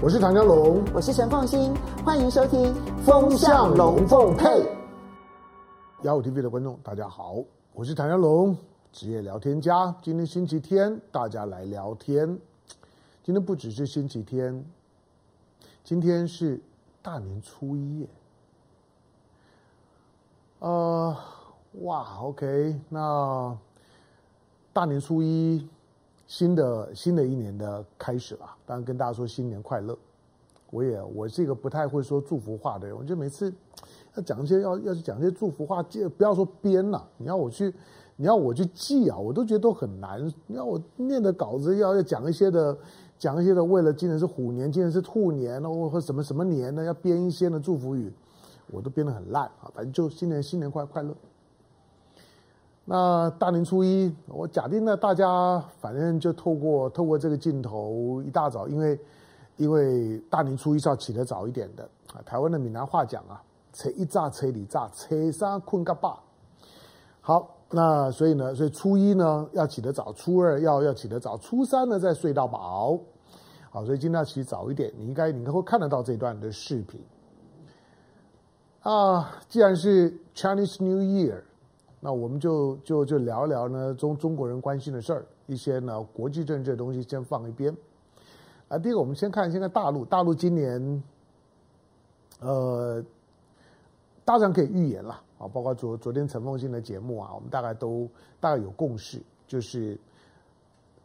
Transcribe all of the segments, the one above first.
我是唐江龙，我是陈凤新，欢迎收听《风向龙凤配》。幺五 TV 的观众，大家好，我是唐江龙，职业聊天家。今天星期天，大家来聊天。今天不只是星期天，今天是大年初一耶。呃，哇，OK，那大年初一。新的新的一年的开始了，当然跟大家说新年快乐。我也我是一个不太会说祝福话的人，我觉得每次要讲一些要要去讲一些祝福话，不要说编了，你要我去你要我去记啊，我都觉得都很难。你要我念的稿子要要讲一些的讲一些的，为了今年是虎年，今年是兔年，或或什么什么年呢？要编一些的祝福语，我都编得很烂啊。反正就新年新年快快乐。那大年初一，我假定呢，大家反正就透过透过这个镜头，一大早，因为因为大年初一是要起得早一点的啊。台湾的闽南话讲啊，车一炸车里炸，车三困个饱。好，那所以呢，所以初一呢要起得早，初二要要起得早，初三呢再睡到饱。好，所以今天要起早一点，你应该你应该会看得到这段的视频。啊，既然是 Chinese New Year。那我们就就就聊一聊呢中中国人关心的事儿，一些呢国际政治的东西先放一边。啊，第一个我们先看现在大陆，大陆今年，呃，大致可以预言了啊，包括昨昨天陈凤馨的节目啊，我们大概都大概有共识，就是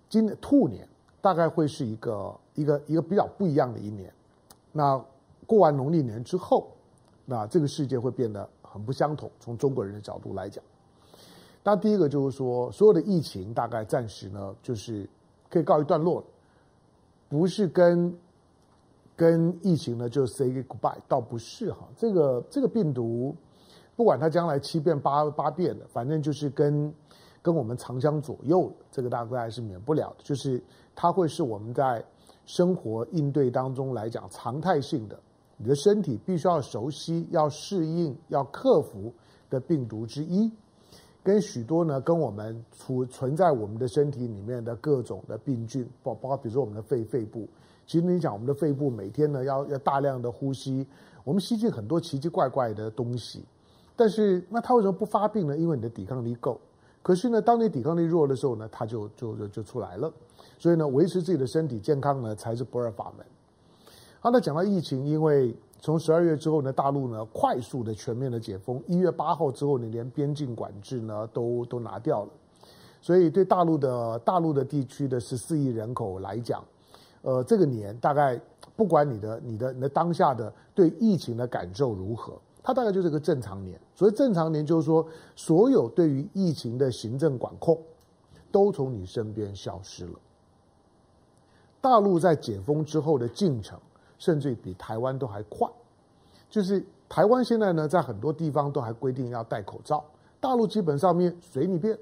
今年兔年大概会是一个一个一个比较不一样的一年。那过完农历年之后，那这个世界会变得很不相同，从中国人的角度来讲。那第一个就是说，所有的疫情大概暂时呢，就是可以告一段落了，不是跟跟疫情呢就 say goodbye，倒不是哈。这个这个病毒，不管它将来七变八八变的，反正就是跟跟我们长相左右，这个大概还是免不了的，就是它会是我们在生活应对当中来讲常态性的，你的身体必须要熟悉、要适应、要克服的病毒之一。跟许多呢，跟我们存存在我们的身体里面的各种的病菌，包包括比如说我们的肺肺部。其实你讲我们的肺部每天呢要要大量的呼吸，我们吸进很多奇奇怪怪的东西。但是那它为什么不发病呢？因为你的抵抗力够。可是呢，当你抵抗力弱的时候呢，它就就就就出来了。所以呢，维持自己的身体健康呢，才是不二法门。好，那讲到疫情，因为从十二月之后呢，大陆呢快速的全面的解封，一月八号之后呢，连边境管制呢都都拿掉了，所以对大陆的大陆的地区的十四亿人口来讲，呃，这个年大概不管你的你的你的当下的对疫情的感受如何，它大概就是个正常年。所以正常年就是说，所有对于疫情的行政管控都从你身边消失了。大陆在解封之后的进程。甚至比台湾都还快，就是台湾现在呢，在很多地方都还规定要戴口罩，大陆基本上面随你便。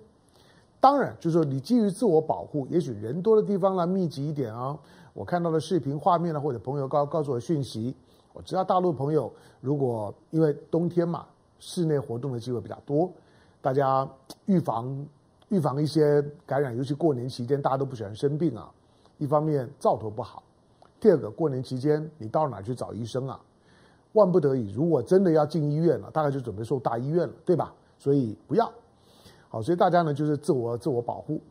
当然，就是说你基于自我保护，也许人多的地方呢密集一点啊。我看到的视频画面呢，或者朋友告告诉我讯息，我知道大陆朋友如果因为冬天嘛，室内活动的机会比较多，大家预防预防一些感染，尤其过年期间大家都不喜欢生病啊，一方面兆头不好。第二个，过年期间你到哪去找医生啊？万不得已，如果真的要进医院了，大概就准备送大医院了，对吧？所以不要。好，所以大家呢就是自我自我保护。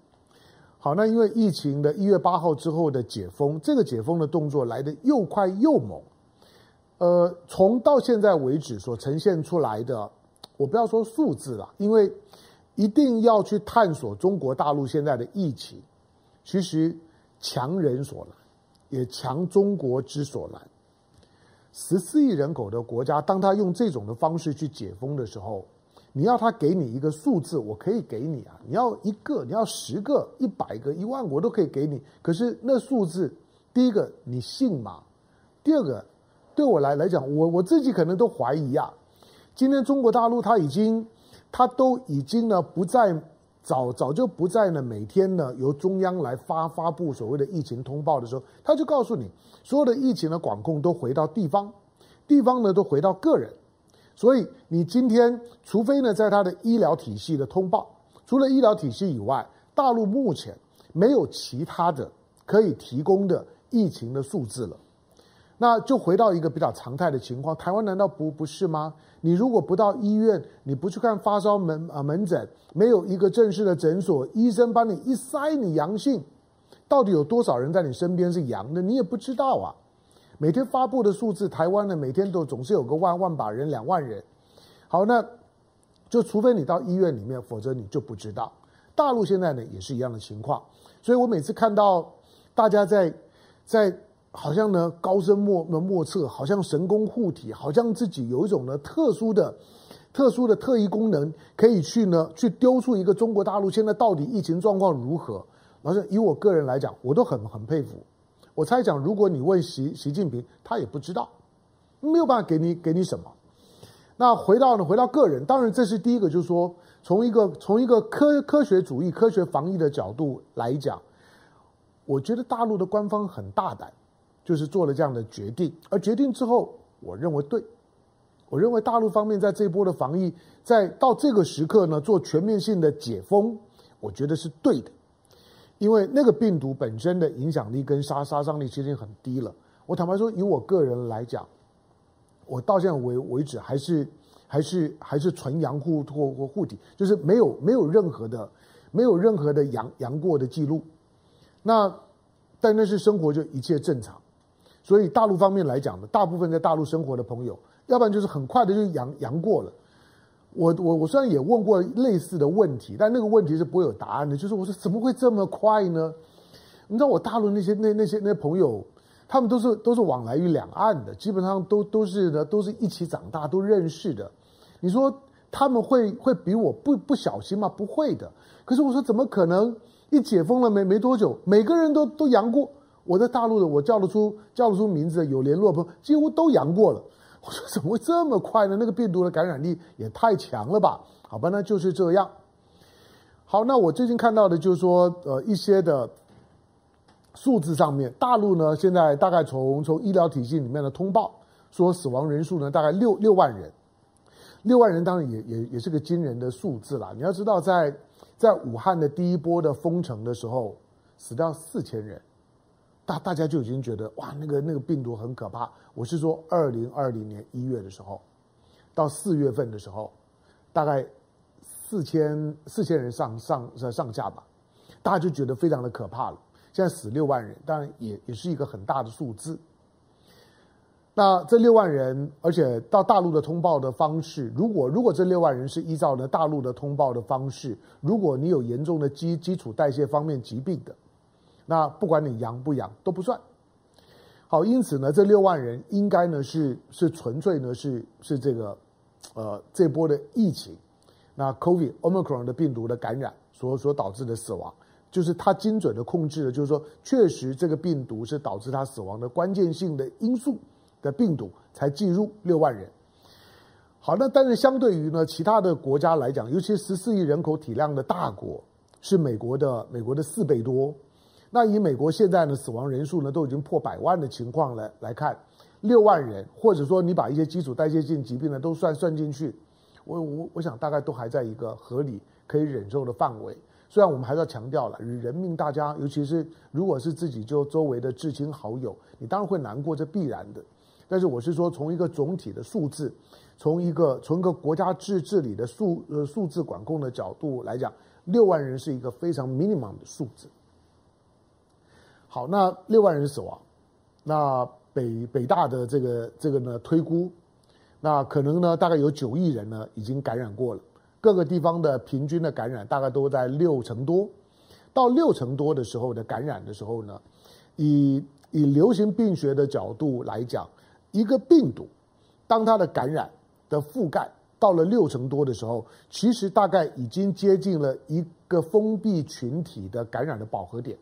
好，那因为疫情的一月八号之后的解封，这个解封的动作来得又快又猛。呃，从到现在为止所呈现出来的，我不要说数字了，因为一定要去探索中国大陆现在的疫情，其实强人所难。也强中国之所难。十四亿人口的国家，当他用这种的方式去解封的时候，你要他给你一个数字，我可以给你啊。你要一个，你要十个、一百个、一万，我都可以给你。可是那数字，第一个你信吗？第二个，对我来来讲，我我自己可能都怀疑啊。今天中国大陆他已经，他都已经呢不再。早早就不在呢，每天呢由中央来发发布所谓的疫情通报的时候，他就告诉你，所有的疫情的管控都回到地方，地方呢都回到个人，所以你今天除非呢在他的医疗体系的通报，除了医疗体系以外，大陆目前没有其他的可以提供的疫情的数字了。那就回到一个比较常态的情况，台湾难道不不是吗？你如果不到医院，你不去看发烧门啊门诊，没有一个正式的诊所，医生帮你一筛你阳性，到底有多少人在你身边是阳的，你也不知道啊。每天发布的数字，台湾呢每天都总是有个万万把人两万人。好，那就除非你到医院里面，否则你就不知道。大陆现在呢也是一样的情况，所以我每次看到大家在在。好像呢，高深莫莫测，好像神功护体，好像自己有一种呢特殊的、特殊的特异功能，可以去呢去丢出一个中国大陆现在到底疫情状况如何。然后以我个人来讲，我都很很佩服。我猜想，如果你问习习近平，他也不知道，没有办法给你给你什么。那回到呢，回到个人，当然这是第一个，就是说从一个从一个科科学主义、科学防疫的角度来讲，我觉得大陆的官方很大胆。就是做了这样的决定，而决定之后，我认为对，我认为大陆方面在这一波的防疫，在到这个时刻呢做全面性的解封，我觉得是对的，因为那个病毒本身的影响力跟杀杀伤力其实很低了。我坦白说，以我个人来讲，我到现在为为止还是还是还是纯阳护或或护体，就是没有没有任何的没有任何的阳阳过的记录。那但那是生活就一切正常。所以大陆方面来讲呢，大部分在大陆生活的朋友，要不然就是很快的就阳阳过了。我我我虽然也问过类似的问题，但那个问题是不会有答案的。就是我说怎么会这么快呢？你知道我大陆那些那那些那朋友，他们都是都是往来于两岸的，基本上都都是呢，都是一起长大，都认识的。你说他们会会比我不不小心吗？不会的。可是我说怎么可能？一解封了没没多久，每个人都都阳过。我在大陆的，我叫得出叫得出名字有联络的朋友，几乎都阳过了。我说怎么会这么快呢？那个病毒的感染力也太强了吧？好吧，那就是这样。好，那我最近看到的就是说，呃，一些的数字上面，大陆呢现在大概从从医疗体系里面的通报说，死亡人数呢大概六六万人，六万人当然也也也是个惊人的数字啦。你要知道在，在在武汉的第一波的封城的时候，死掉四千人。大大家就已经觉得哇，那个那个病毒很可怕。我是说，二零二零年一月的时候，到四月份的时候，大概四千四千人上上上下吧，大家就觉得非常的可怕了。现在死六万人，当然也也是一个很大的数字。那这六万人，而且到大陆的通报的方式，如果如果这六万人是依照呢大陆的通报的方式，如果你有严重的基基础代谢方面疾病的。那不管你阳不阳都不算，好，因此呢，这六万人应该呢是是纯粹呢是是这个，呃，这波的疫情，那 COVID Omicron 的病毒的感染所所导致的死亡，就是它精准的控制了，就是说确实这个病毒是导致他死亡的关键性的因素的病毒才进入六万人。好，那但是相对于呢其他的国家来讲，尤其十四亿人口体量的大国，是美国的美国的四倍多。那以美国现在的死亡人数呢，都已经破百万的情况来来看，六万人，或者说你把一些基础代谢性疾病呢都算算进去，我我我想大概都还在一个合理可以忍受的范围。虽然我们还是要强调了，人命大家，尤其是如果是自己就周围的至亲好友，你当然会难过，这必然的。但是我是说，从一个总体的数字，从一个从一个国家治治理的数呃数字管控的角度来讲，六万人是一个非常 minimum 的数字。好，那六万人死亡，那北北大的这个这个呢推估，那可能呢大概有九亿人呢已经感染过了，各个地方的平均的感染大概都在六成多，到六成多的时候的感染的时候呢，以以流行病学的角度来讲，一个病毒当它的感染的覆盖到了六成多的时候，其实大概已经接近了一个封闭群体的感染的饱和点。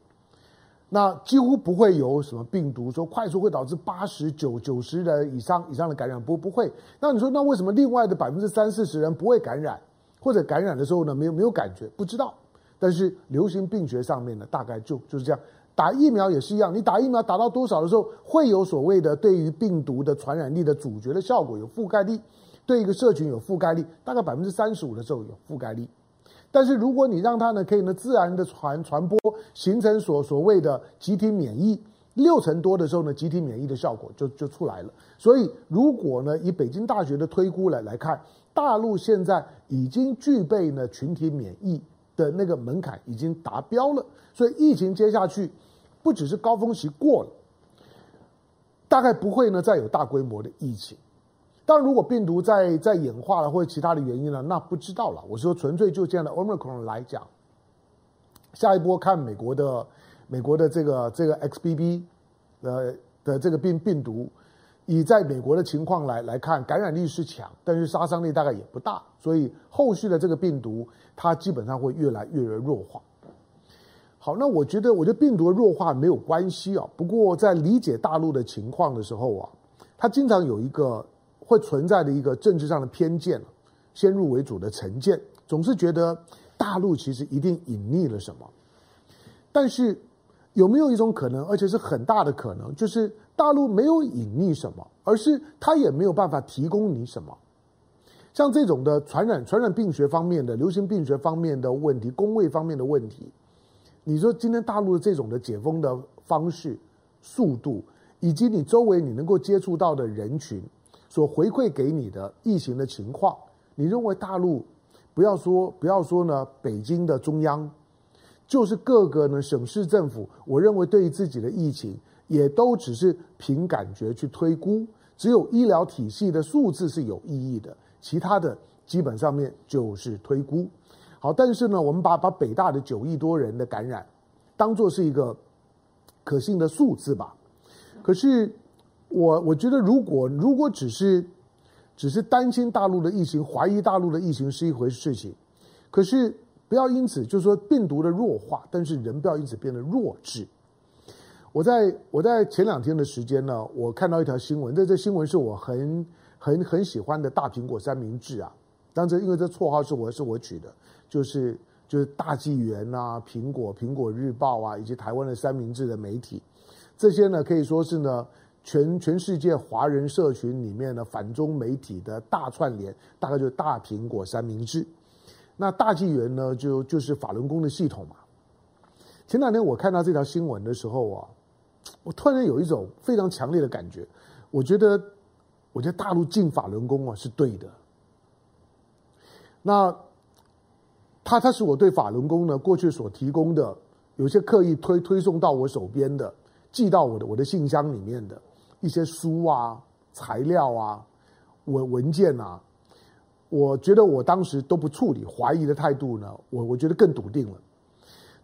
那几乎不会有什么病毒说快速会导致八十九九十人以上以上的感染，不不会。那你说那为什么另外的百分之三四十人不会感染，或者感染的时候呢没有没有感觉？不知道。但是流行病学上面呢，大概就就是这样。打疫苗也是一样，你打疫苗打到多少的时候，会有所谓的对于病毒的传染力的阻绝的效果，有覆盖力，对一个社群有覆盖力，大概百分之三十五的时候有覆盖力。但是如果你让它呢可以呢自然的传传播，形成所所谓的集体免疫，六成多的时候呢，集体免疫的效果就就出来了。所以如果呢，以北京大学的推估来来看，大陆现在已经具备呢群体免疫的那个门槛已经达标了，所以疫情接下去不只是高峰期过了，大概不会呢再有大规模的疫情。当然，如果病毒在在演化了或者其他的原因呢，那不知道了。我说纯粹就这样的 Omicron 来讲，下一波看美国的美国的这个这个 XBB 呃的这个病病毒，以在美国的情况来来看，感染力是强，但是杀伤力大概也不大，所以后续的这个病毒它基本上会越来越弱化。好，那我觉得我觉得病毒弱化没有关系啊。不过在理解大陆的情况的时候啊，它经常有一个。会存在的一个政治上的偏见，先入为主的成见，总是觉得大陆其实一定隐匿了什么。但是有没有一种可能，而且是很大的可能，就是大陆没有隐匿什么，而是他也没有办法提供你什么。像这种的传染、传染病学方面的、流行病学方面的问题、公卫方面的问题，你说今天大陆的这种的解封的方式、速度，以及你周围你能够接触到的人群。所回馈给你的疫情的情况，你认为大陆不要说不要说呢？北京的中央，就是各个呢省市政府，我认为对于自己的疫情也都只是凭感觉去推估，只有医疗体系的数字是有意义的，其他的基本上面就是推估。好，但是呢，我们把把北大的九亿多人的感染当做是一个可信的数字吧，可是。我我觉得，如果如果只是只是担心大陆的疫情，怀疑大陆的疫情是一回事情，可是不要因此就是说病毒的弱化，但是人不要因此变得弱智。我在我在前两天的时间呢，我看到一条新闻，这这新闻是我很很很喜欢的大苹果三明治啊，当时因为这绰号是我是我取的，就是就是大纪元啊、苹果、苹果日报啊，以及台湾的三明治的媒体，这些呢可以说是呢。全全世界华人社群里面的反中媒体的大串联，大概就是大苹果三明治。那大纪元呢，就就是法轮功的系统嘛。前两天我看到这条新闻的时候啊，我突然有一种非常强烈的感觉，我觉得，我觉得大陆进法轮功啊是对的。那他他是我对法轮功呢过去所提供的，有些刻意推推送到我手边的，寄到我的我的信箱里面的。一些书啊、材料啊、文文件啊，我觉得我当时都不处理，怀疑的态度呢，我我觉得更笃定了。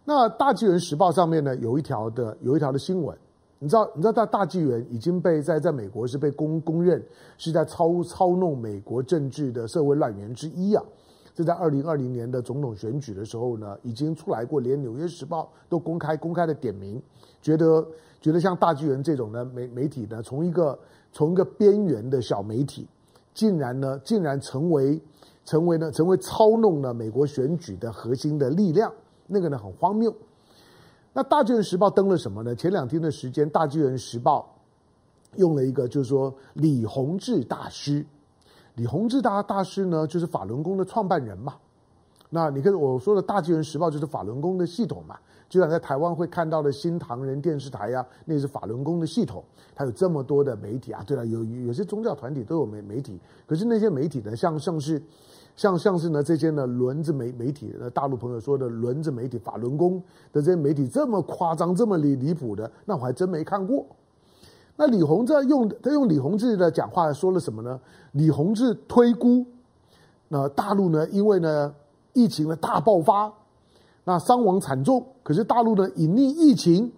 那大纪元时报上面呢，有一条的有一条的新闻，你知道你知道大大纪元已经被在在美国是被公公认是在操操弄美国政治的社会乱源之一啊。这在二零二零年的总统选举的时候呢，已经出来过，连纽约时报都公开公开的点名，觉得。觉得像大纪元这种的媒媒体呢，从一个从一个边缘的小媒体，竟然呢，竟然成为成为呢，成为操弄了美国选举的核心的力量，那个呢很荒谬。那大纪元时报登了什么呢？前两天的时间，大纪元时报用了一个，就是说李洪志大师，李洪志大大师呢，就是法轮功的创办人嘛。那你看我说的大纪元时报就是法轮功的系统嘛。就像在台湾会看到的新唐人电视台呀、啊，那是法轮功的系统，它有这么多的媒体啊。对了，有有些宗教团体都有媒媒体，可是那些媒体呢，像像是像像是呢这些呢轮子媒媒体，大陆朋友说的轮子媒体法轮功的这些媒体这么夸张、这么离离谱的，那我还真没看过。那李洪志用他用李洪志的讲话说了什么呢？李洪志推估，那大陆呢，因为呢疫情的大爆发。那伤亡惨重，可是大陆呢隐匿疫情，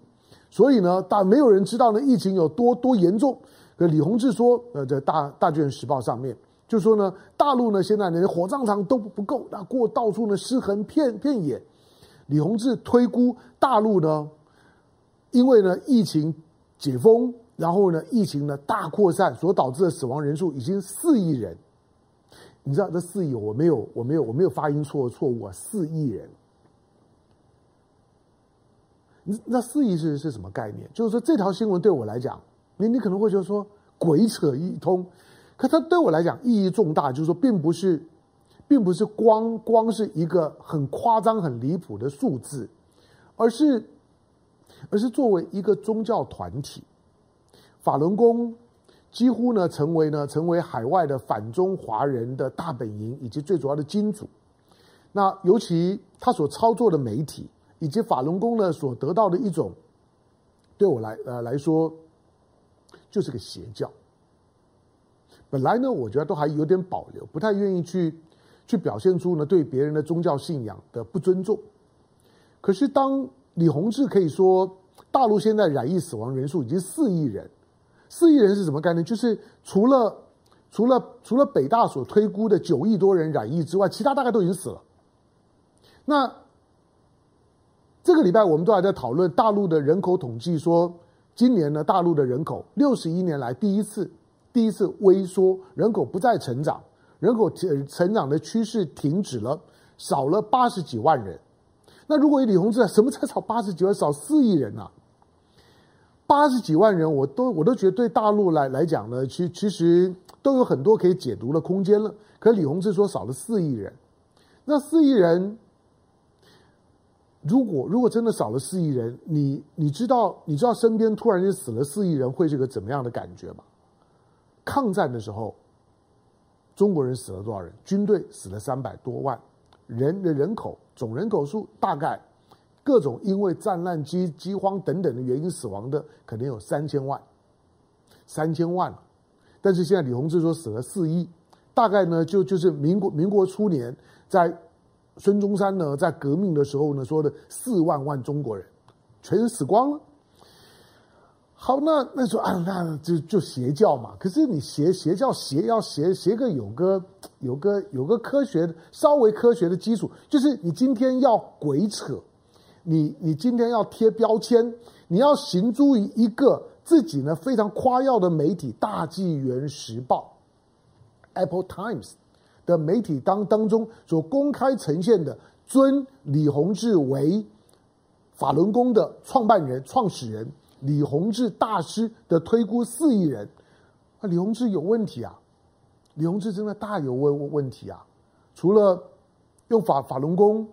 所以呢大没有人知道呢疫情有多多严重。可李洪志说，呃，在大大卷时报上面就说呢，大陆呢现在连火葬场都不够，那过到处呢尸横遍遍野。李洪志推估大陆呢，因为呢疫情解封，然后呢疫情呢大扩散所导致的死亡人数已经四亿人。你知道这四亿我没有我没有我没有发音错错误啊，四亿人。那四亿是是什么概念？就是说这条新闻对我来讲，你你可能会觉得说鬼扯一通，可它对我来讲意义重大，就是说并不是，并不是光光是一个很夸张、很离谱的数字，而是而是作为一个宗教团体，法轮功几乎呢成为呢成为海外的反中华人的大本营以及最主要的金主。那尤其他所操作的媒体以及法轮功呢所得到的一种，对我来呃来说，就是个邪教。本来呢，我觉得都还有点保留，不太愿意去去表现出呢对别人的宗教信仰的不尊重。可是当李洪志可以说，大陆现在染疫死亡人数已经四亿人，四亿人是什么概念？就是除了除了除了北大所推估的九亿多人染疫之外，其他大概都已经死了。那这个礼拜我们都还在讨论大陆的人口统计，说今年呢，大陆的人口六十一年来第一次。第一次微缩，人口不再成长，人口成成长的趋势停止了，少了八十几万人。那如果以李洪志，什么才少八十几万？少四亿人啊！八十几万人，我都我都觉得对大陆来来讲呢，其其实都有很多可以解读的空间了。可李洪志说少了四亿人，那四亿人，如果如果真的少了四亿人，你你知道你知道身边突然间死了四亿人会是个怎么样的感觉吗？抗战的时候，中国人死了多少人？军队死了三百多万，人的人口总人口数大概各种因为战乱、饥饥荒等等的原因死亡的，可能有三千万，三千万。但是现在李洪志说死了四亿，大概呢就就是民国民国初年在孙中山呢在革命的时候呢说的四万万中国人全死光了。好，那那说啊，那就就邪教嘛。可是你邪邪教邪要邪邪个有个有个有个科学稍微科学的基础，就是你今天要鬼扯，你你今天要贴标签，你要行诸于一个自己呢非常夸耀的媒体《大纪元时报》（Apple Times） 的媒体当当中所公开呈现的，尊李洪志为法轮功的创办人、创始人。李洪志大师的推估四亿人，啊，李洪志有问题啊！李洪志真的大有问问题啊！除了用法法轮功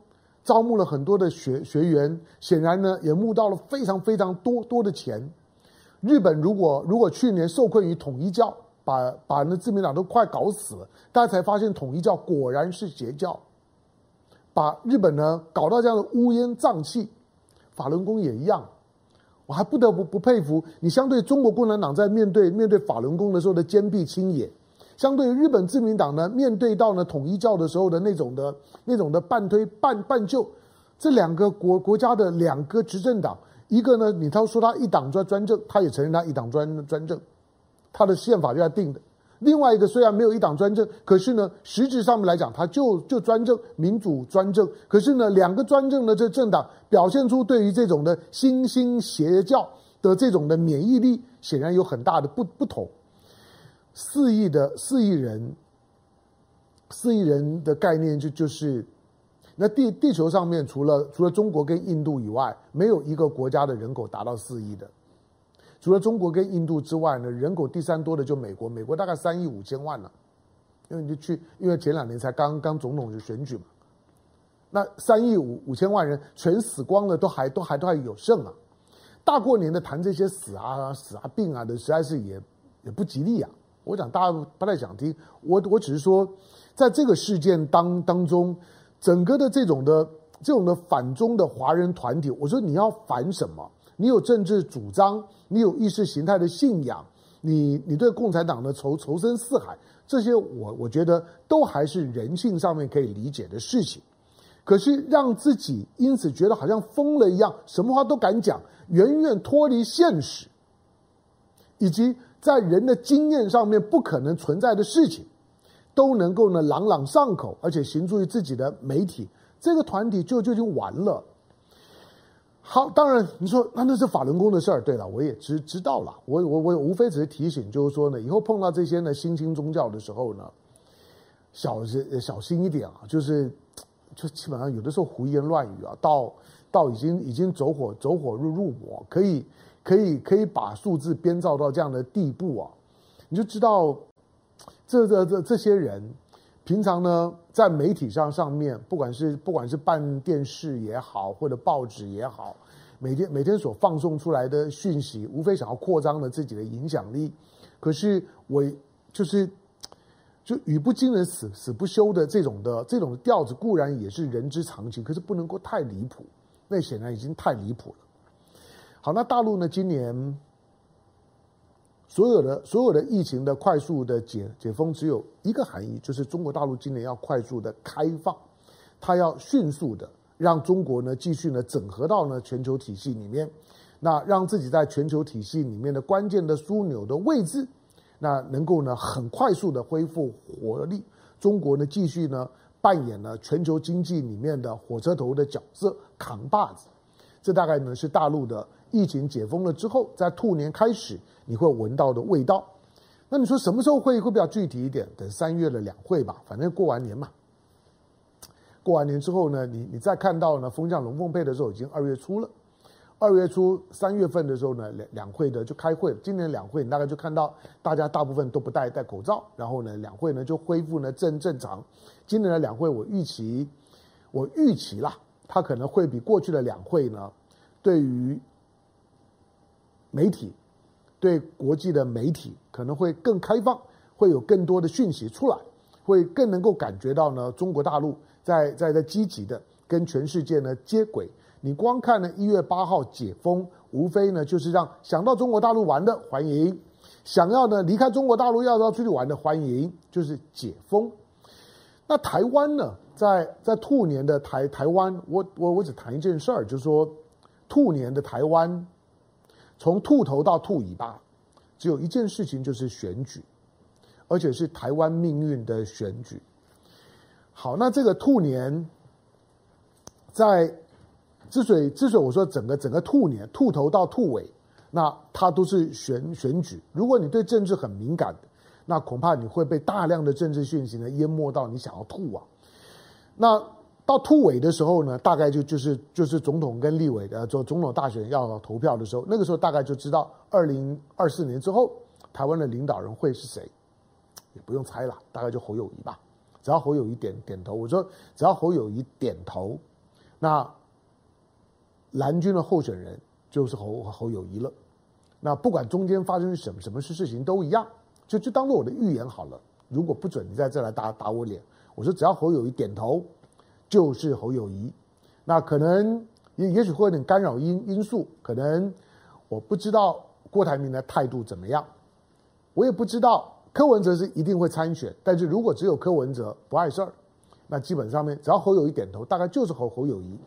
招募了很多的学学员，显然呢也募到了非常非常多多的钱。日本如果如果去年受困于统一教，把把那自民党都快搞死了，大家才发现统一教果然是邪教，把日本呢搞到这样的乌烟瘴气，法轮功也一样。我还不得不不佩服你，相对中国共产党在面对面对法轮功的时候的坚壁清野，相对于日本自民党呢，面对到呢统一教的时候的那种的那种的半推半半就，这两个国国家的两个执政党，一个呢，你他说他一党专专政，他也承认他一党专专政，他的宪法就在定的。另外一个虽然没有一党专政，可是呢，实质上面来讲，他就就专政，民主专政。可是呢，两个专政的这政党表现出对于这种的新兴邪教的这种的免疫力，显然有很大的不不同。四亿的四亿人，四亿人的概念就就是，那地地球上面除了除了中国跟印度以外，没有一个国家的人口达到四亿的。除了中国跟印度之外呢，人口第三多的就美国，美国大概三亿五千万了，因为你就去，因为前两年才刚刚总统就选举嘛，那三亿五五千万人全死光了，都还都还都还有剩啊，大过年的谈这些死啊死啊病啊的，实在是也也不吉利啊。我讲大家不太想听，我我只是说，在这个事件当当中，整个的这种的这种的反中的华人团体，我说你要反什么？你有政治主张，你有意识形态的信仰，你你对共产党的仇仇深似海，这些我我觉得都还是人性上面可以理解的事情。可是让自己因此觉得好像疯了一样，什么话都敢讲，远远脱离现实，以及在人的经验上面不可能存在的事情，都能够呢朗朗上口，而且行诸于自己的媒体，这个团体就就已经完了。好，当然你说那那是法轮功的事儿。对了，我也知知道了。我我我无非只是提醒，就是说呢，以后碰到这些呢新兴宗教的时候呢，小心小心一点啊。就是就基本上有的时候胡言乱语啊，到到已经已经走火走火入入魔，可以可以可以把数字编造到这样的地步啊，你就知道这这这这些人。平常呢，在媒体上上面，不管是不管是办电视也好，或者报纸也好，每天每天所放送出来的讯息，无非想要扩张了自己的影响力。可是我就是就语不惊人死死不休的这种的这种调子，固然也是人之常情，可是不能够太离谱，那显然已经太离谱了。好，那大陆呢？今年所有的所有的疫情的快速的解解封，只有一个含义，就是中国大陆今年要快速的开放，它要迅速的让中国呢继续呢整合到呢全球体系里面，那让自己在全球体系里面的关键的枢纽的位置，那能够呢很快速的恢复活力，中国呢继续呢扮演了全球经济里面的火车头的角色，扛把子，这大概呢是大陆的。疫情解封了之后，在兔年开始，你会闻到的味道。那你说什么时候会会比较具体一点？等三月的两会吧，反正过完年嘛。过完年之后呢，你你再看到呢，风向龙凤配的时候，已经二月初了。二月初三月份的时候呢，两两会的就开会。今年两会你大概就看到大家大部分都不戴戴口罩，然后呢，两会呢就恢复呢正正常。今年的两会我预期，我预期啦，它可能会比过去的两会呢，对于媒体对国际的媒体可能会更开放，会有更多的讯息出来，会更能够感觉到呢，中国大陆在在在积极的跟全世界呢接轨。你光看呢一月八号解封，无非呢就是让想到中国大陆玩的欢迎，想要呢离开中国大陆要要出去玩的欢迎，就是解封。那台湾呢，在在兔年的台台湾，我我我只谈一件事儿，就是说兔年的台湾。从兔头到兔尾巴，只有一件事情，就是选举，而且是台湾命运的选举。好，那这个兔年，在之所以之所以我说整个整个兔年，兔头到兔尾，那它都是选选举。如果你对政治很敏感的，那恐怕你会被大量的政治讯息呢淹没到你想要吐啊。那到突尾的时候呢，大概就就是就是总统跟立委的总总统大选要投票的时候，那个时候大概就知道二零二四年之后台湾的领导人会是谁，也不用猜了，大概就侯友谊吧。只要侯友谊点点头，我说只要侯友谊点头，那蓝军的候选人就是侯侯友谊了。那不管中间发生什么什么事事情都一样，就就当做我的预言好了。如果不准，你再再来打打我脸。我说只要侯友谊点头。就是侯友谊，那可能也也许会有点干扰因因素，可能我不知道郭台铭的态度怎么样，我也不知道柯文哲是一定会参选，但是如果只有柯文哲不碍事儿，那基本上面只要侯友谊点头，大概就是侯侯友谊。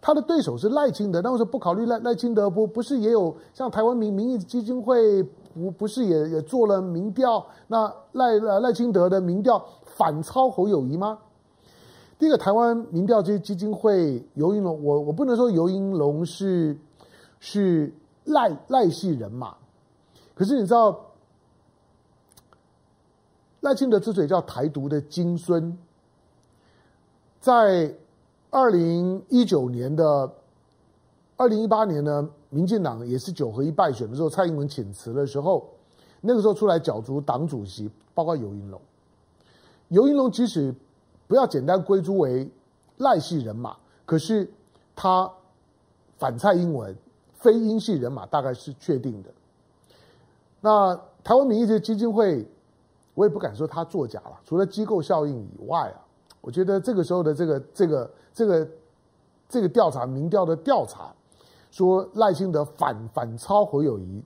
他的对手是赖清德，那为什么不考虑赖赖清德？不不是也有像台湾民民意基金会不不是也也做了民调？那赖赖清德的民调反超侯友谊吗？第一个台湾民调这些基金会，游盈龙，我我不能说游盈龙是是赖赖系人马，可是你知道赖清德之所以叫台独的金孙，在二零一九年的二零一八年呢，民进党也是九合一败选的时候，蔡英文请辞的时候，那个时候出来角逐党主席，包括游盈龙，游盈龙即使。不要简单归诸为赖系人马，可是他反蔡英文，非英系人马大概是确定的。那台湾民意这基金会，我也不敢说他作假了，除了机构效应以外啊，我觉得这个时候的这个这个这个这个调查民调的调查，说赖清德反反超侯友谊，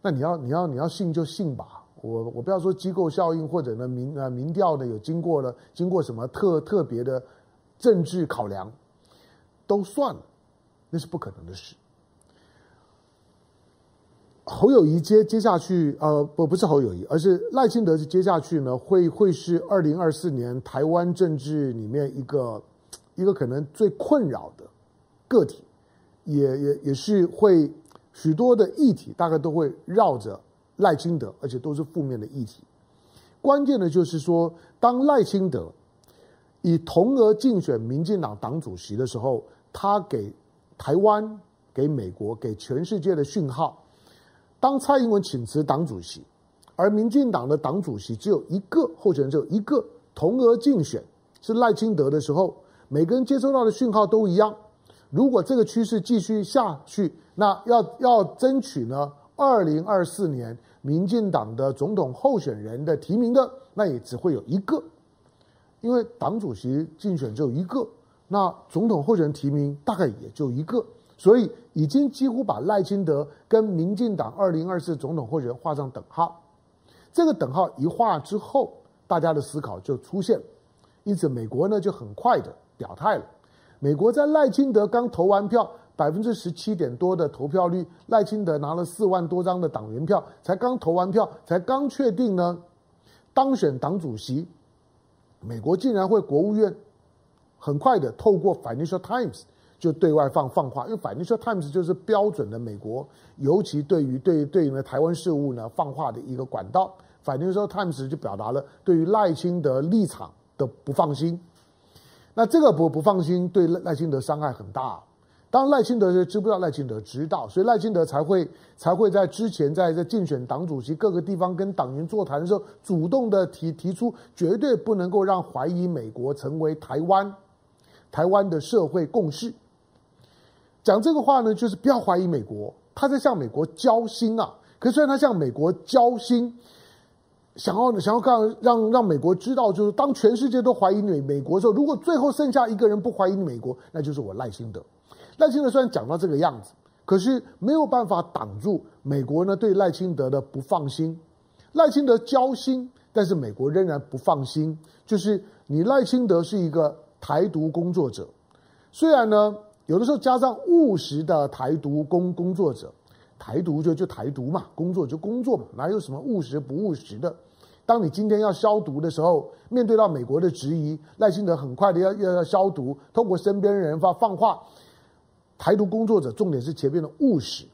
那你要你要你要信就信吧。我我不要说机构效应或者呢民呃民调呢有经过了经过什么特特别的政治考量，都算了，那是不可能的事。侯友谊接接下去呃不不是侯友谊，而是赖清德是接下去呢会会是二零二四年台湾政治里面一个一个可能最困扰的个体，也也也是会许多的议题大概都会绕着。赖清德，而且都是负面的议题。关键的就是说，当赖清德以同额竞选民进党党主席的时候，他给台湾、给美国、给全世界的讯号。当蔡英文请辞党主席，而民进党的党主席只有一个候选人，只有一个同额竞选是赖清德的时候，每个人接收到的讯号都一样。如果这个趋势继续下去，那要要争取呢，二零二四年民进党的总统候选人的提名的，那也只会有一个，因为党主席竞选只有一个，那总统候选人提名大概也就一个，所以已经几乎把赖清德跟民进党二零二四总统候选人画上等号。这个等号一画之后，大家的思考就出现，因此美国呢就很快的表态了。美国在赖清德刚投完票，百分之十七点多的投票率，赖清德拿了四万多张的党员票，才刚投完票，才刚确定呢当选党主席。美国竟然会国务院很快的透过 Financial Times 就对外放放话，因为 Financial Times 就是标准的美国，尤其对于对于对于呢台湾事务呢放话的一个管道。Financial Times 就表达了对于赖清德立场的不放心，那这个不不放心对赖清德伤害很大。当赖清德是知不知道？赖清德知道，所以赖清德才会才会在之前在在竞选党主席各个地方跟党员座谈的时候，主动的提提出绝对不能够让怀疑美国成为台湾台湾的社会共识。讲这个话呢，就是不要怀疑美国，他在向美国交心啊。可是虽然他向美国交心。想要想要让让让美国知道，就是当全世界都怀疑美美国的时候，如果最后剩下一个人不怀疑美国，那就是我赖清德。赖清德虽然讲到这个样子，可是没有办法挡住美国呢对赖清德的不放心。赖清德交心，但是美国仍然不放心。就是你赖清德是一个台独工作者，虽然呢有的时候加上务实的台独工工作者。台独就就台独嘛，工作就工作嘛，哪有什么务实不务实的？当你今天要消毒的时候，面对到美国的质疑，赖清德很快的要要要消毒，通过身边人发放话。台独工作者重点是前面的务实，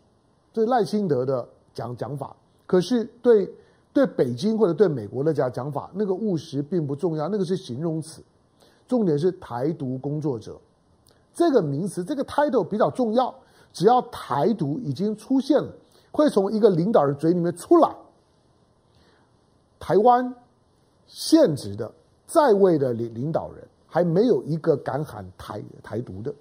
这是赖清德的讲讲法。可是对对北京或者对美国的讲讲法，那个务实并不重要，那个是形容词，重点是台独工作者这个名词，这个 title 比较重要。只要台独已经出现了，会从一个领导人嘴里面出来。台湾现职的在位的领领导人还没有一个敢喊台台独的，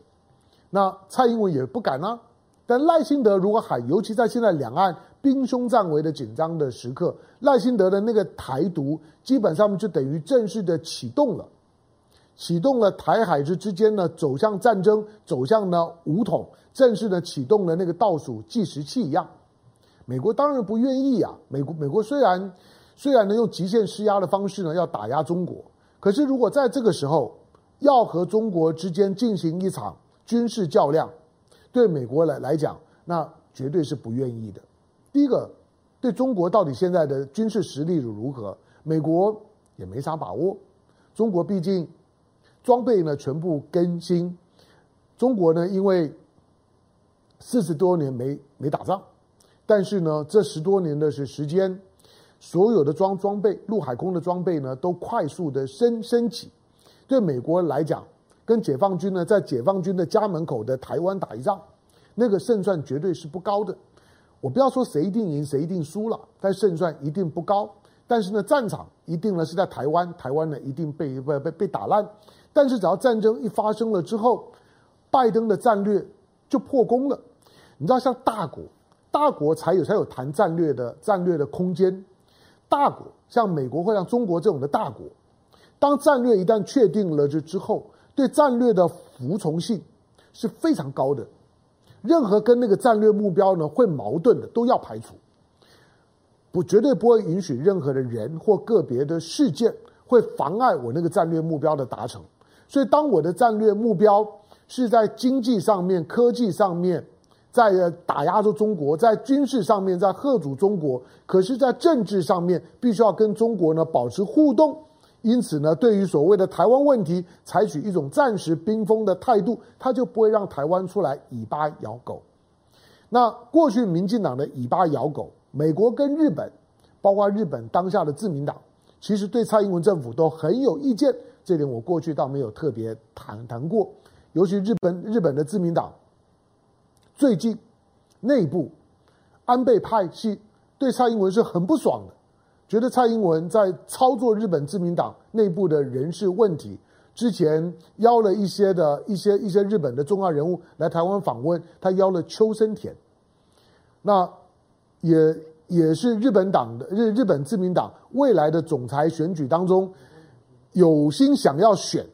那蔡英文也不敢啊。但赖清德如果喊，尤其在现在两岸兵凶战危的紧张的时刻，赖清德的那个台独基本上就等于正式的启动了，启动了台海之之间呢走向战争，走向呢武统。正式的启动了那个倒数计时器一样，美国当然不愿意啊。美国美国虽然虽然能用极限施压的方式呢要打压中国，可是如果在这个时候要和中国之间进行一场军事较量，对美国来来讲，那绝对是不愿意的。第一个，对中国到底现在的军事实力如何，美国也没啥把握。中国毕竟装备呢全部更新，中国呢因为。四十多年没没打仗，但是呢，这十多年的是时间，所有的装装备，陆海空的装备呢，都快速的升升级。对美国来讲，跟解放军呢，在解放军的家门口的台湾打一仗，那个胜算绝对是不高的。我不要说谁一定赢，谁一定输了，但胜算一定不高。但是呢，战场一定呢是在台湾，台湾呢一定被被被被打烂。但是只要战争一发生了之后，拜登的战略。就破功了，你知道，像大国，大国才有才有谈战略的战略的空间。大国像美国或像中国这种的大国，当战略一旦确定了之之后，对战略的服从性是非常高的。任何跟那个战略目标呢会矛盾的都要排除，不绝对不会允许任何的人或个别的事件会妨碍我那个战略目标的达成。所以，当我的战略目标。是在经济上面、科技上面，在打压着中国；在军事上面，在吓阻中国。可是，在政治上面，必须要跟中国呢保持互动。因此呢，对于所谓的台湾问题，采取一种暂时冰封的态度，他就不会让台湾出来以巴咬狗。那过去民进党的以巴咬狗，美国跟日本，包括日本当下的自民党，其实对蔡英文政府都很有意见。这点我过去倒没有特别谈谈过。尤其日本日本的自民党，最近内部安倍派系对蔡英文是很不爽的，觉得蔡英文在操作日本自民党内部的人事问题，之前邀了一些的一些一些日本的重要人物来台湾访问，他邀了秋生田，那也也是日本党的日日本自民党未来的总裁选举当中有心想要选，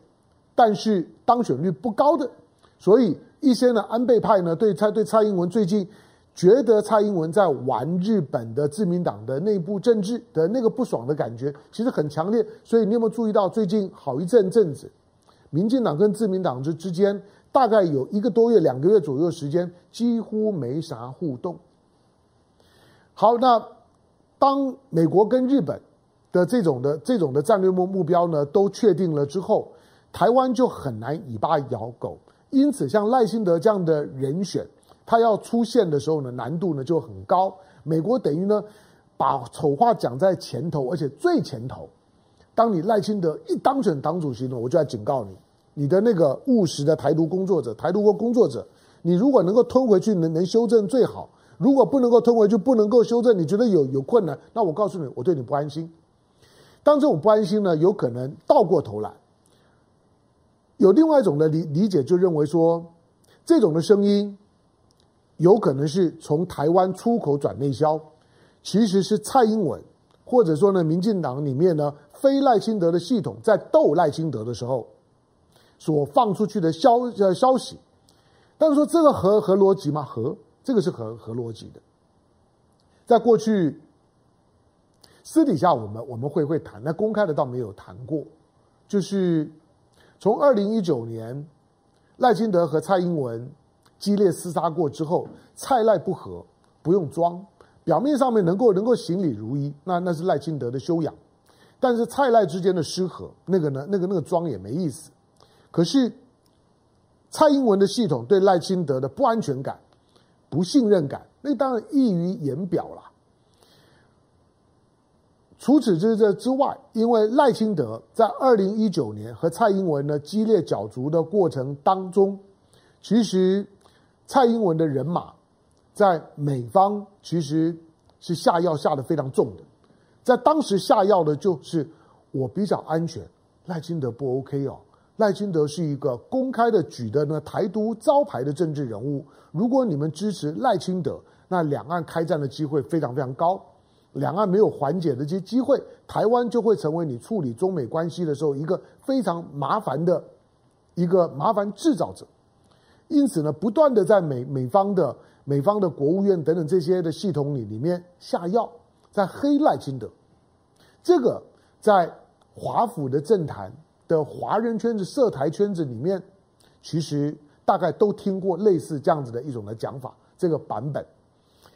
但是当选率不高的，所以一些呢安倍派呢对蔡对蔡英文最近。觉得蔡英文在玩日本的自民党的内部政治的那个不爽的感觉，其实很强烈。所以你有没有注意到，最近好一阵阵子，民进党跟自民党之之间大概有一个多月、两个月左右时间，几乎没啥互动。好，那当美国跟日本的这种的这种的战略目目标呢都确定了之后，台湾就很难以巴咬狗。因此，像赖清德这样的人选。他要出现的时候呢，难度呢就很高。美国等于呢，把丑话讲在前头，而且最前头。当你赖清德一当选党主席呢，我就要警告你，你的那个务实的台独工作者、台独国工作者，你如果能够吞回去，能能修正最好；如果不能够吞回去，不能够修正，你觉得有有困难，那我告诉你，我对你不安心。当这种不安心呢，有可能倒过头来，有另外一种的理理解，就认为说，这种的声音。有可能是从台湾出口转内销，其实是蔡英文或者说呢，民进党里面呢，非赖清德的系统在斗赖清德的时候所放出去的消呃消息。但是说这个合合逻辑吗？合，这个是合合逻辑的。在过去私底下我们我们会会谈，那公开的倒没有谈过。就是从二零一九年赖清德和蔡英文。激烈厮杀过之后，蔡赖不和，不用装，表面上面能够能够行礼如仪，那那是赖清德的修养。但是蔡赖之间的失和，那个呢，那个那个装也没意思。可是蔡英文的系统对赖清德的不安全感、不信任感，那当然溢于言表了。除此之这之外，因为赖清德在二零一九年和蔡英文呢激烈角逐的过程当中，其实。蔡英文的人马在美方其实是下药下得非常重的，在当时下药的就是我比较安全，赖清德不 OK 哦。赖清德是一个公开的举的呢台独招牌的政治人物，如果你们支持赖清德，那两岸开战的机会非常非常高，两岸没有缓解的这些机会，台湾就会成为你处理中美关系的时候一个非常麻烦的一个麻烦制造者。因此呢，不断的在美美方的美方的国务院等等这些的系统里里面下药，在黑赖清德，这个在华府的政坛的华人圈子、涉台圈子里面，其实大概都听过类似这样子的一种的讲法，这个版本。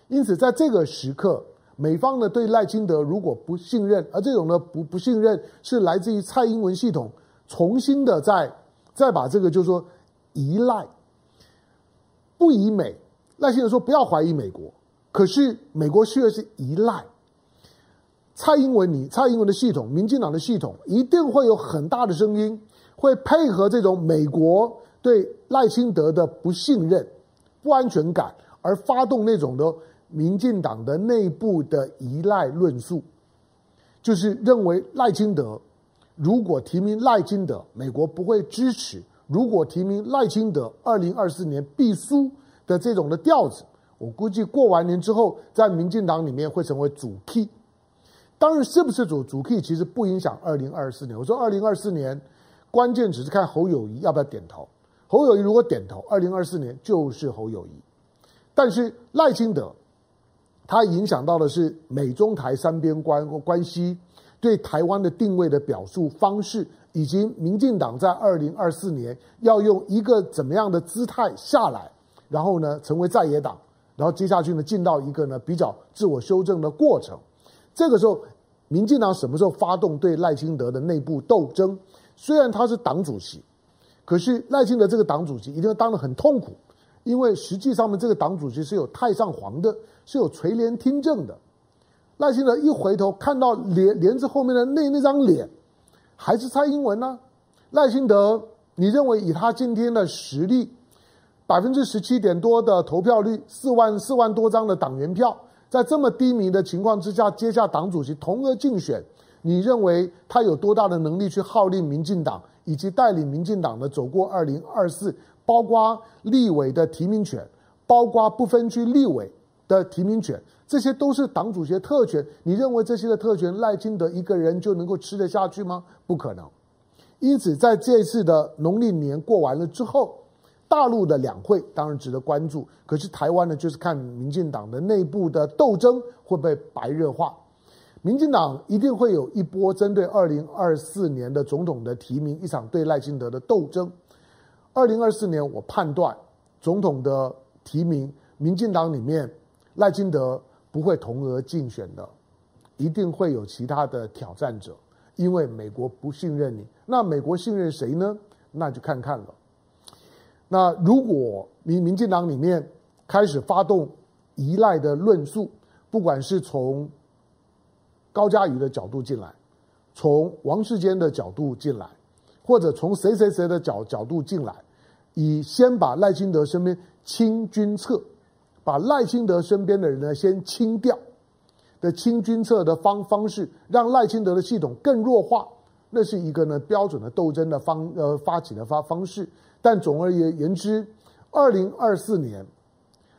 因此，在这个时刻，美方呢对赖清德如果不信任，而这种呢不不信任是来自于蔡英文系统重新的在再把这个就是说依赖。不以美，赖清德说不要怀疑美国，可是美国却是依赖蔡英文，你蔡英文的系统、民进党的系统一定会有很大的声音，会配合这种美国对赖清德的不信任、不安全感，而发动那种的民进党的内部的依赖论述，就是认为赖清德如果提名赖清德，美国不会支持。如果提名赖清德，二零二四年必输的这种的调子，我估计过完年之后，在民进党里面会成为主 key。当然，是不是主主 key，其实不影响二零二四年。我说二零二四年，关键只是看侯友谊要不要点头。侯友谊如果点头，二零二四年就是侯友谊。但是赖清德，他影响到的是美中台三边关关系，对台湾的定位的表述方式。以及民进党在二零二四年要用一个怎么样的姿态下来，然后呢成为在野党，然后接下去呢进到一个呢比较自我修正的过程。这个时候，民进党什么时候发动对赖清德的内部斗争？虽然他是党主席，可是赖清德这个党主席一定要当得很痛苦，因为实际上面这个党主席是有太上皇的，是有垂帘听政的。赖清德一回头看到帘帘子后面的那那张脸。还是蔡英文呢？赖清德，你认为以他今天的实力，百分之十七点多的投票率，四万四万多张的党员票，在这么低迷的情况之下接下党主席同额竞选，你认为他有多大的能力去号令民进党以及带领民进党呢走过二零二四，包括立委的提名权，包括不分区立委的提名权，这些都是党主席的特权。你认为这些的特权赖清德一个人就能够吃得下去吗？不可能。因此，在这次的农历年过完了之后，大陆的两会当然值得关注。可是台湾呢，就是看民进党的内部的斗争会不会白热化。民进党一定会有一波针对二零二四年的总统的提名，一场对赖清德的斗争。二零二四年，我判断总统的提名，民进党里面赖清德不会同额竞选的，一定会有其他的挑战者。因为美国不信任你，那美国信任谁呢？那就看看了。那如果民民进党里面开始发动依赖的论述，不管是从高嘉瑜的角度进来，从王世坚的角度进来，或者从谁谁谁的角角度进来，以先把赖清德身边清君侧，把赖清德身边的人呢先清掉。的清君侧的方方式，让赖清德的系统更弱化，那是一个呢标准的斗争的方呃发起的方方式。但总而言之，二零二四年，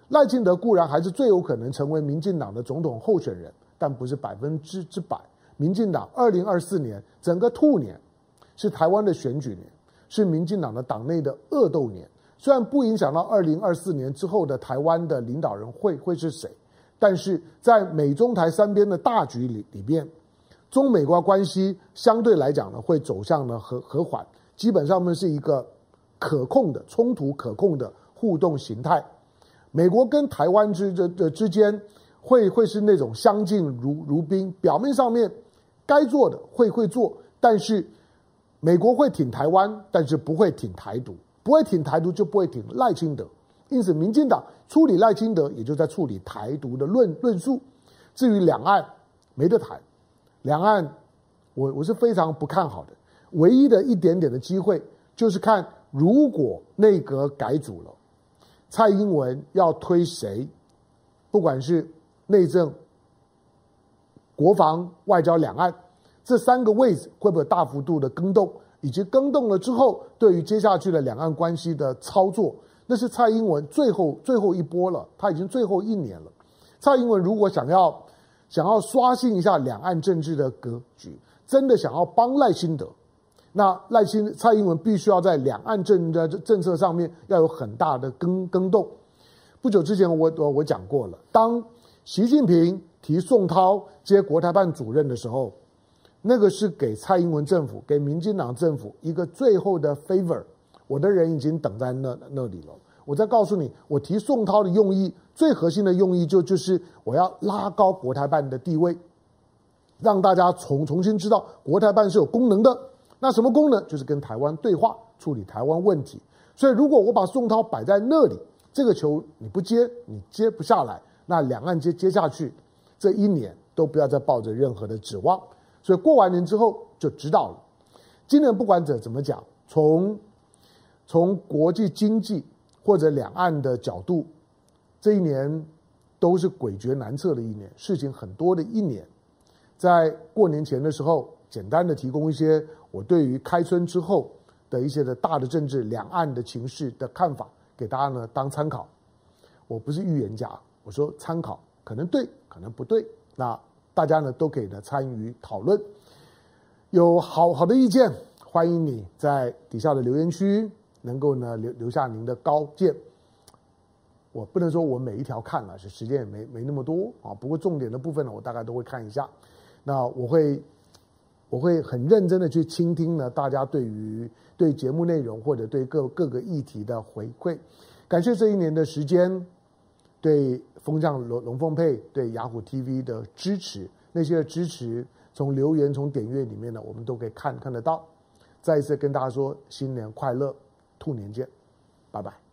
赖清德固然还是最有可能成为民进党的总统候选人，但不是百分之之百。民进党二零二四年整个兔年，是台湾的选举年，是民进党的党内的恶斗年。虽然不影响到二零二四年之后的台湾的领导人会会是谁。但是在美中台三边的大局里里边，中美国关系相对来讲呢，会走向呢和和缓，基本上呢是一个可控的冲突可控的互动形态。美国跟台湾之这这之间会会是那种相敬如如宾，表面上面该做的会会做，但是美国会挺台湾，但是不会挺台独，不会挺台独就不会挺赖清德。因此，民进党处理赖清德，也就在处理台独的论论述。至于两岸，没得谈。两岸，我我是非常不看好的。唯一的一点点的机会，就是看如果内阁改组了，蔡英文要推谁，不管是内政、国防、外交、两岸这三个位置，会不会大幅度的更动，以及更动了之后，对于接下去的两岸关系的操作。那是蔡英文最后最后一波了，他已经最后一年了。蔡英文如果想要想要刷新一下两岸政治的格局，真的想要帮赖清德，那赖清蔡英文必须要在两岸政的政策上面要有很大的更更动。不久之前我我我讲过了，当习近平提宋涛接国台办主任的时候，那个是给蔡英文政府、给民进党政府一个最后的 favor。我的人已经等在那那里了。我再告诉你，我提宋涛的用意，最核心的用意就就是我要拉高国台办的地位，让大家重重新知道国台办是有功能的。那什么功能？就是跟台湾对话，处理台湾问题。所以，如果我把宋涛摆在那里，这个球你不接，你接不下来，那两岸接接下去，这一年都不要再抱着任何的指望。所以过完年之后就知道了。今年不管怎怎么讲，从从国际经济或者两岸的角度，这一年都是诡谲难测的一年，事情很多的一年。在过年前的时候，简单的提供一些我对于开春之后的一些的大的政治两岸的情势的看法，给大家呢当参考。我不是预言家，我说参考，可能对，可能不对。那大家呢都可以呢参与讨论，有好好的意见，欢迎你在底下的留言区。能够呢留留下您的高见，我不能说我每一条看了，是时间也没没那么多啊。不过重点的部分呢，我大概都会看一下。那我会我会很认真的去倾听呢，大家对于对节目内容或者对各各个议题的回馈。感谢这一年的时间，对风向龙龙凤配对雅虎 TV 的支持，那些的支持从留言从点阅里面呢，我们都可以看看得到。再一次跟大家说新年快乐。兔年见，拜拜。